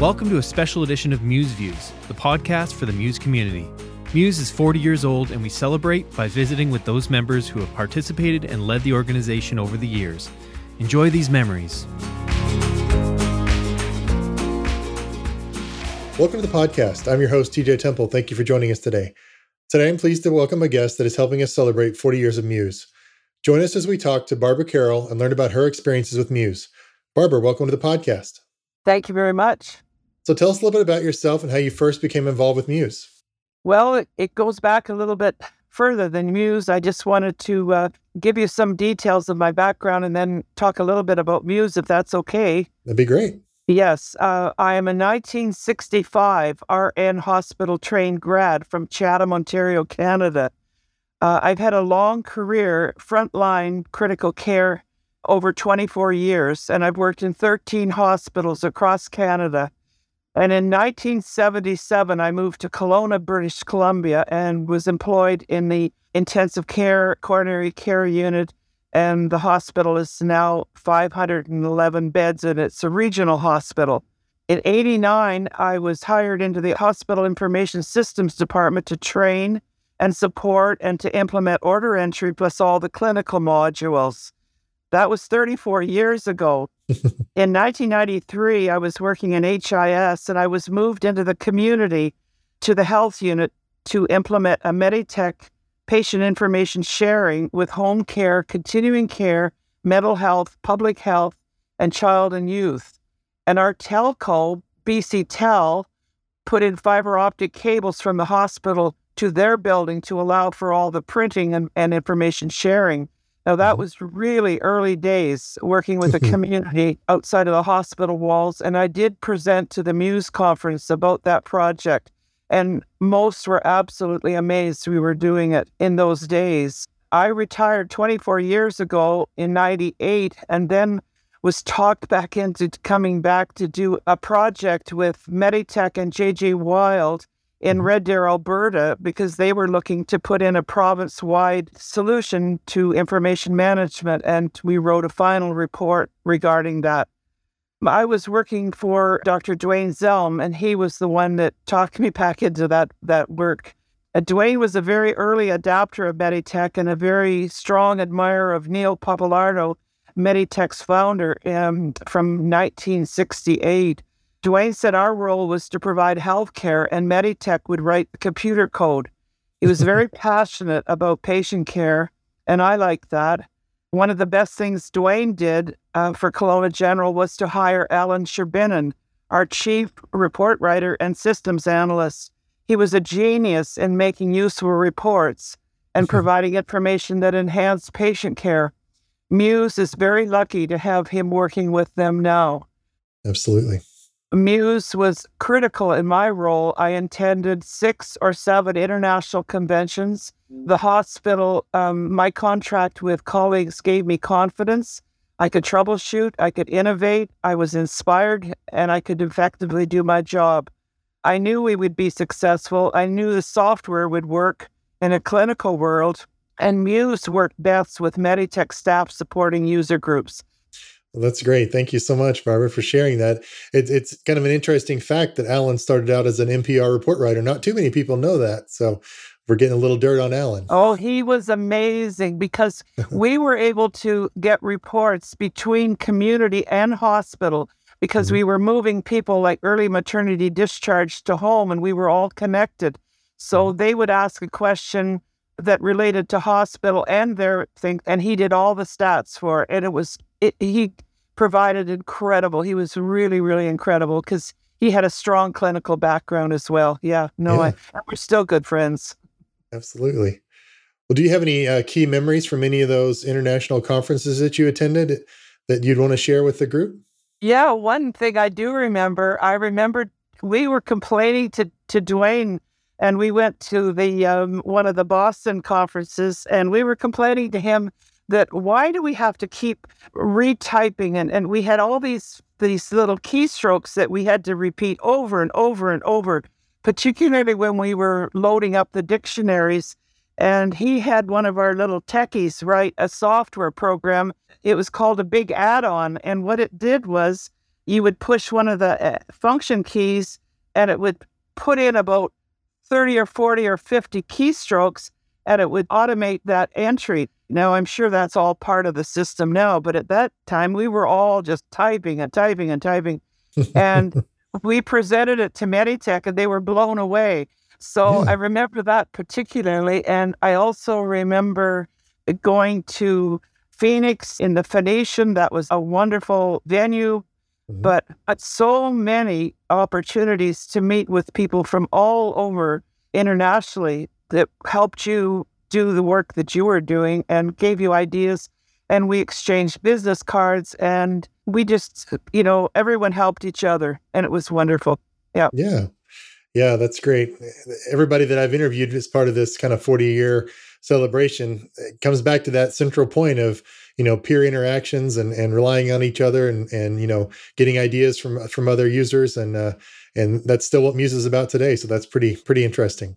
Welcome to a special edition of Muse Views, the podcast for the Muse community. Muse is 40 years old, and we celebrate by visiting with those members who have participated and led the organization over the years. Enjoy these memories. Welcome to the podcast. I'm your host, TJ Temple. Thank you for joining us today. Today, I'm pleased to welcome a guest that is helping us celebrate 40 years of Muse. Join us as we talk to Barbara Carroll and learn about her experiences with Muse. Barbara, welcome to the podcast. Thank you very much. So, tell us a little bit about yourself and how you first became involved with Muse. Well, it, it goes back a little bit further than Muse. I just wanted to uh, give you some details of my background and then talk a little bit about Muse, if that's okay. That'd be great. Yes, uh, I am a 1965 RN hospital trained grad from Chatham, Ontario, Canada. Uh, I've had a long career, frontline critical care, over 24 years, and I've worked in 13 hospitals across Canada. And in 1977, I moved to Kelowna, British Columbia, and was employed in the intensive care coronary care unit. And the hospital is now 511 beds, and it's a regional hospital. In 89, I was hired into the Hospital Information Systems Department to train and support and to implement order entry plus all the clinical modules. That was 34 years ago. in 1993, I was working in HIS and I was moved into the community to the health unit to implement a Meditech patient information sharing with home care, continuing care, mental health, public health, and child and youth. And our telco, BC Tel, put in fiber optic cables from the hospital to their building to allow for all the printing and, and information sharing. Now, that mm-hmm. was really early days working with the community outside of the hospital walls. And I did present to the Muse conference about that project. And most were absolutely amazed we were doing it in those days. I retired 24 years ago in 98 and then was talked back into coming back to do a project with Meditech and JJ Wild in mm-hmm. Red Deer, Alberta, because they were looking to put in a province wide solution to information management. And we wrote a final report regarding that. I was working for Dr. Dwayne Zelm, and he was the one that talked me back into that, that work. Uh, Dwayne was a very early adapter of Meditech and a very strong admirer of Neil Pappalardo, Meditech's founder, um, from 1968. Dwayne said our role was to provide health care and Meditech would write the computer code. He was very passionate about patient care, and I like that. One of the best things Dwayne did uh, for Kelowna General was to hire Alan Sherbinin, our chief report writer and systems analyst. He was a genius in making useful reports and providing information that enhanced patient care. Muse is very lucky to have him working with them now. Absolutely. Muse was critical in my role. I attended six or seven international conventions. The hospital, um, my contract with colleagues gave me confidence. I could troubleshoot, I could innovate, I was inspired, and I could effectively do my job. I knew we would be successful. I knew the software would work in a clinical world, and Muse worked best with Meditech staff supporting user groups. That's great. Thank you so much, Barbara, for sharing that. It, it's kind of an interesting fact that Alan started out as an NPR report writer. Not too many people know that. So we're getting a little dirt on Alan. Oh, he was amazing because we were able to get reports between community and hospital because mm-hmm. we were moving people like early maternity discharge to home and we were all connected. So mm-hmm. they would ask a question that related to hospital and their thing, and he did all the stats for it. And it was it, he provided incredible. He was really, really incredible because he had a strong clinical background as well. Yeah, no, yeah. I, we're still good friends. Absolutely. Well, do you have any uh, key memories from any of those international conferences that you attended that you'd want to share with the group? Yeah, one thing I do remember, I remember we were complaining to to Dwayne, and we went to the um, one of the Boston conferences, and we were complaining to him that why do we have to keep retyping? And, and we had all these these little keystrokes that we had to repeat over and over and over particularly when we were loading up the dictionaries. And he had one of our little techies write a software program. It was called a big add-on. And what it did was you would push one of the uh, function keys and it would put in about 30 or 40 or 50 keystrokes and it would automate that entry. Now, I'm sure that's all part of the system now, but at that time, we were all just typing and typing and typing. And we presented it to Meditech and they were blown away. So yeah. I remember that particularly. And I also remember going to Phoenix in the Phoenician. That was a wonderful venue, mm-hmm. but so many opportunities to meet with people from all over internationally that helped you do the work that you were doing and gave you ideas. And we exchanged business cards and we just, you know, everyone helped each other and it was wonderful. Yeah. Yeah. Yeah, that's great. Everybody that I've interviewed as part of this kind of 40 year celebration comes back to that central point of, you know, peer interactions and, and relying on each other and, and, you know, getting ideas from, from other users. And, uh, and that's still what Muse is about today. So that's pretty, pretty interesting.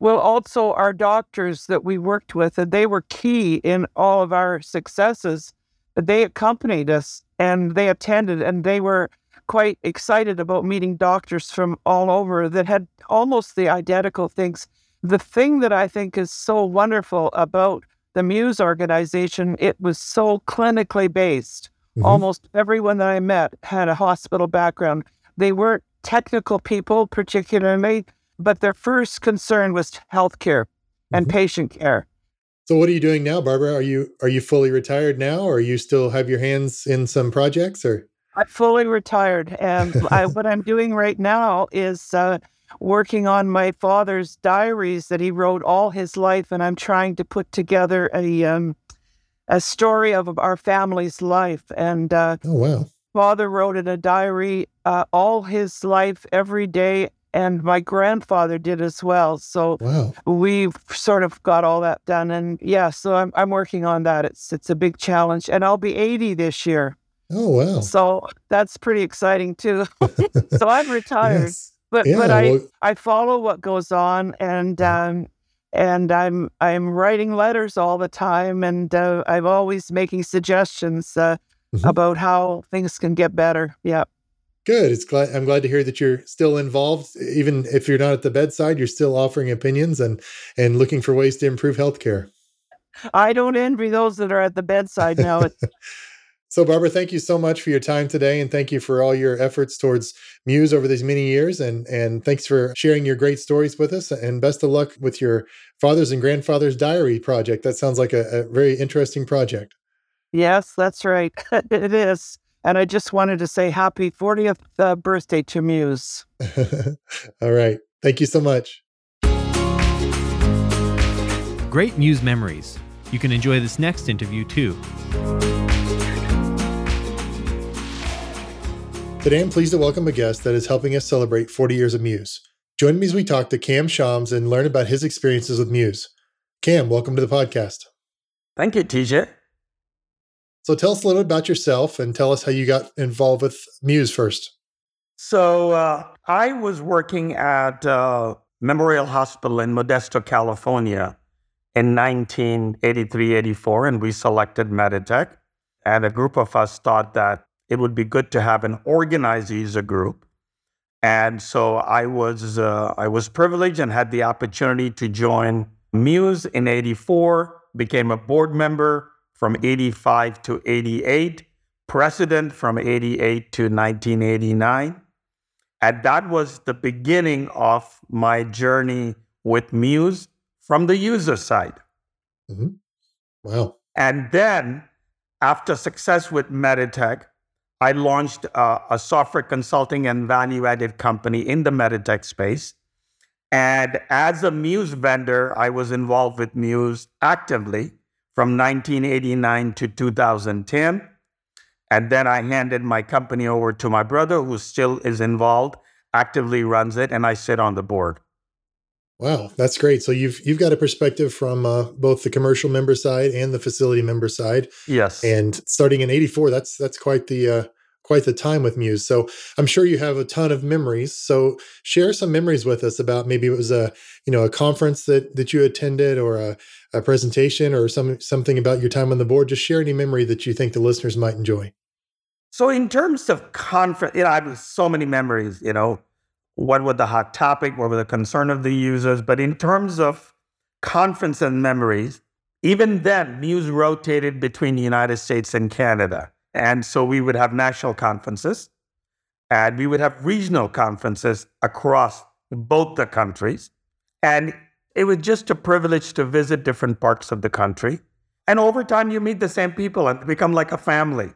Well, also our doctors that we worked with, and they were key in all of our successes. They accompanied us and they attended, and they were quite excited about meeting doctors from all over that had almost the identical things. The thing that I think is so wonderful about the Muse organization, it was so clinically based. Mm-hmm. Almost everyone that I met had a hospital background. They weren't technical people, particularly, but their first concern was healthcare and mm-hmm. patient care. So what are you doing now, Barbara? Are you are you fully retired now or you still have your hands in some projects or I'm fully retired and I, what I'm doing right now is uh, working on my father's diaries that he wrote all his life and I'm trying to put together a um, a story of our family's life and uh, oh wow father wrote in a diary uh, all his life every day and my grandfather did as well. So wow. we've sort of got all that done, and yeah, so I'm I'm working on that. It's it's a big challenge, and I'll be 80 this year. Oh wow! So that's pretty exciting too. so I'm retired, yes. but yeah, but I well... I follow what goes on, and um and I'm I'm writing letters all the time, and uh, I'm always making suggestions uh, mm-hmm. about how things can get better. Yeah. Good. It's glad I'm glad to hear that you're still involved, even if you're not at the bedside. You're still offering opinions and and looking for ways to improve healthcare. I don't envy those that are at the bedside now. so, Barbara, thank you so much for your time today, and thank you for all your efforts towards Muse over these many years. And and thanks for sharing your great stories with us. And best of luck with your father's and grandfather's diary project. That sounds like a, a very interesting project. Yes, that's right. it is. And I just wanted to say happy 40th uh, birthday to Muse. All right. Thank you so much. Great Muse memories. You can enjoy this next interview too. Today, I'm pleased to welcome a guest that is helping us celebrate 40 years of Muse. Join me as we talk to Kam Shams and learn about his experiences with Muse. Kam, welcome to the podcast. Thank you, TJ. So tell us a little bit about yourself and tell us how you got involved with Muse first. So uh, I was working at uh, Memorial Hospital in Modesto, California in 1983 84, and we selected Meditech. And a group of us thought that it would be good to have an organized user group. And so I was uh, I was privileged and had the opportunity to join Muse in 84, became a board member, from 85 to 88, president from 88 to 1989. And that was the beginning of my journey with Muse from the user side. Mm-hmm. Wow. And then, after success with Meditech, I launched a, a software consulting and value added company in the Meditech space. And as a Muse vendor, I was involved with Muse actively from 1989 to 2010. And then I handed my company over to my brother, who still is involved, actively runs it, and I sit on the board. Wow, that's great. So you've you've got a perspective from uh, both the commercial member side and the facility member side. Yes. And starting in '84, that's that's quite the uh, quite the time with Muse. So I'm sure you have a ton of memories. So share some memories with us about maybe it was a you know a conference that that you attended or a, a presentation or some something about your time on the board. Just share any memory that you think the listeners might enjoy. So in terms of conference, you know, I have so many memories, you know, what was the hot topic, what were the concern of the users. But in terms of conference and memories, even then, Muse rotated between the United States and Canada. And so we would have national conferences and we would have regional conferences across both the countries. And it was just a privilege to visit different parts of the country. And over time, you meet the same people and become like a family.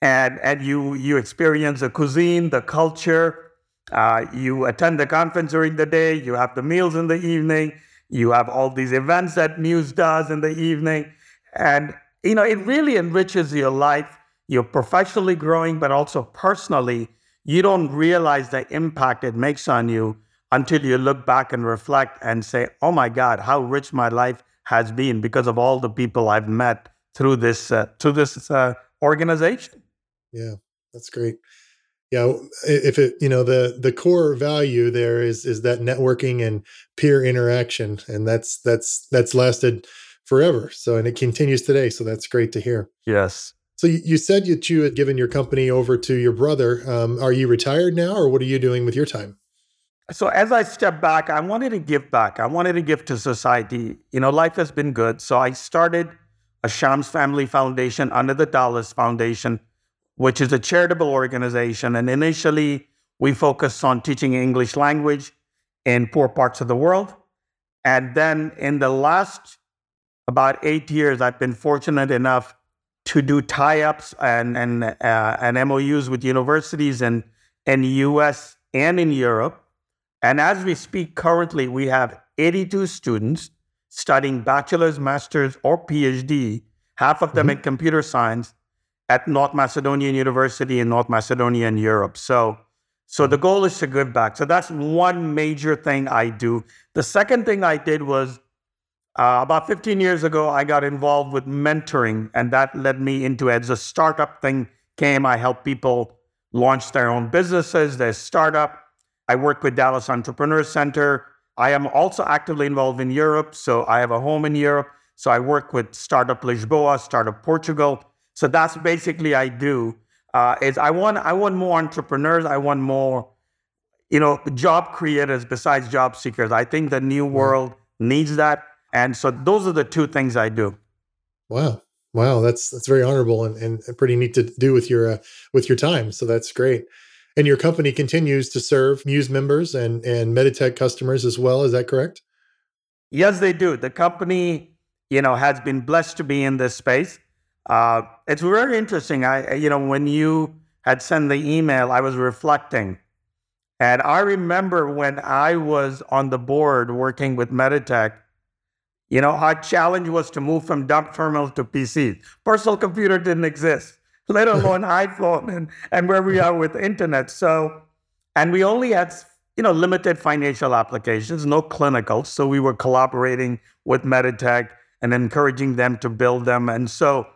And, and you, you experience the cuisine, the culture. Uh, you attend the conference during the day. You have the meals in the evening. You have all these events that Muse does in the evening. And, you know, it really enriches your life. You're professionally growing, but also personally. You don't realize the impact it makes on you until you look back and reflect and say, oh my God, how rich my life has been because of all the people I've met through this, uh, through this uh, organization. Yeah, that's great. Yeah, if it, you know, the the core value there is is that networking and peer interaction, and that's that's that's lasted forever. So, and it continues today. So that's great to hear. Yes. So you, said that you had given your company over to your brother. Um, are you retired now, or what are you doing with your time? So as I step back, I wanted to give back. I wanted to give to society. You know, life has been good. So I started a Shams Family Foundation under the Dallas Foundation, which is a charitable organization. And initially, we focused on teaching English language in poor parts of the world. And then in the last about eight years, I've been fortunate enough to do tie-ups and and uh, and MOUs with universities in in the U.S. and in Europe and as we speak currently, we have 82 students studying bachelor's, master's, or PhD, half of them mm-hmm. in computer science at North Macedonian University in North Macedonia in Europe. So, so the goal is to give back. So that's one major thing I do. The second thing I did was uh, about 15 years ago, I got involved with mentoring, and that led me into as a startup thing came. I help people launch their own businesses, their startup. I work with Dallas Entrepreneur Center. I am also actively involved in Europe. So I have a home in Europe. So I work with Startup Lisboa, Startup Portugal. So that's basically I do. Uh, is I want I want more entrepreneurs. I want more, you know, job creators besides job seekers. I think the new world needs that. And so those are the two things I do. Wow. Wow, that's that's very honorable and, and pretty neat to do with your uh, with your time. So that's great. And your company continues to serve Muse members and, and Meditech customers as well. Is that correct? Yes, they do. The company, you know, has been blessed to be in this space. Uh, it's very interesting. I, you know, when you had sent the email, I was reflecting. And I remember when I was on the board working with Meditech, you know, our challenge was to move from dump terminals to PCs. Personal computer didn't exist let alone iPhone and, and where we are with internet. So, and we only had, you know, limited financial applications, no clinical. So we were collaborating with Meditech and encouraging them to build them. And so,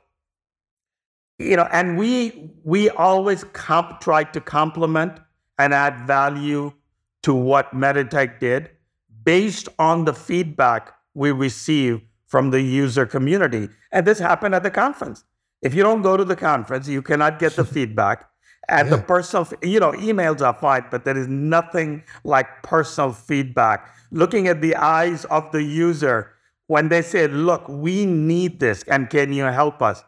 you know, and we we always comp, tried to complement and add value to what Meditech did based on the feedback we receive from the user community. And this happened at the conference. If you don't go to the conference, you cannot get the feedback. And yeah. the personal, you know, emails are fine, but there is nothing like personal feedback. Looking at the eyes of the user when they say, look, we need this, and can you help us?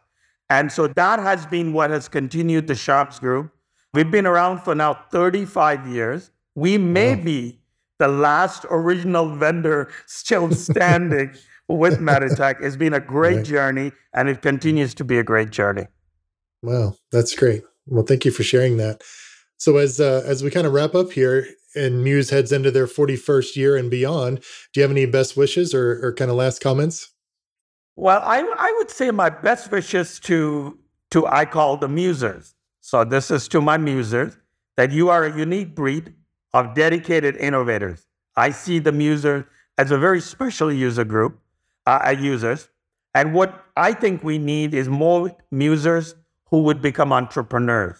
And so that has been what has continued the Shams Group. We've been around for now 35 years. We may be the last original vendor still standing with Meditech. It's been a great right. journey and it continues to be a great journey. Wow, that's great. Well, thank you for sharing that. So as uh, as we kind of wrap up here and Muse heads into their 41st year and beyond, do you have any best wishes or, or kind of last comments? Well, I I would say my best wishes to to I call the musers. So this is to my musers that you are a unique breed of dedicated innovators. I see the muser as a very special user group uh, users. And what I think we need is more musers who would become entrepreneurs.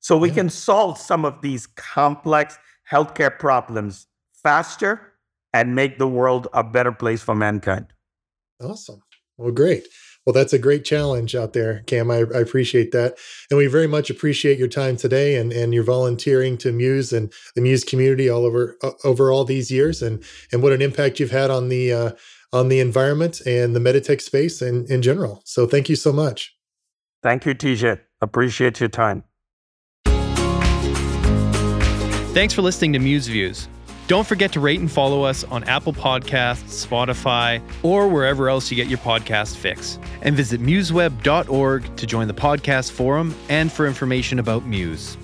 So we yeah. can solve some of these complex healthcare problems faster and make the world a better place for mankind. Awesome. Well, great. Well, that's a great challenge out there, Kam. I, I, appreciate that. And we very much appreciate your time today and, and your volunteering to Muse and the Muse community all over uh, over all these years and and what an impact you've had on the uh, on the environment and the Meditech space in, in general. So thank you so much. Thank you, TJ. Appreciate your time. Thanks for listening to Muse Views. Don't forget to rate and follow us on Apple Podcasts, Spotify, or wherever else you get your podcast fix. And visit museweb.org to join the podcast forum and for information about Muse.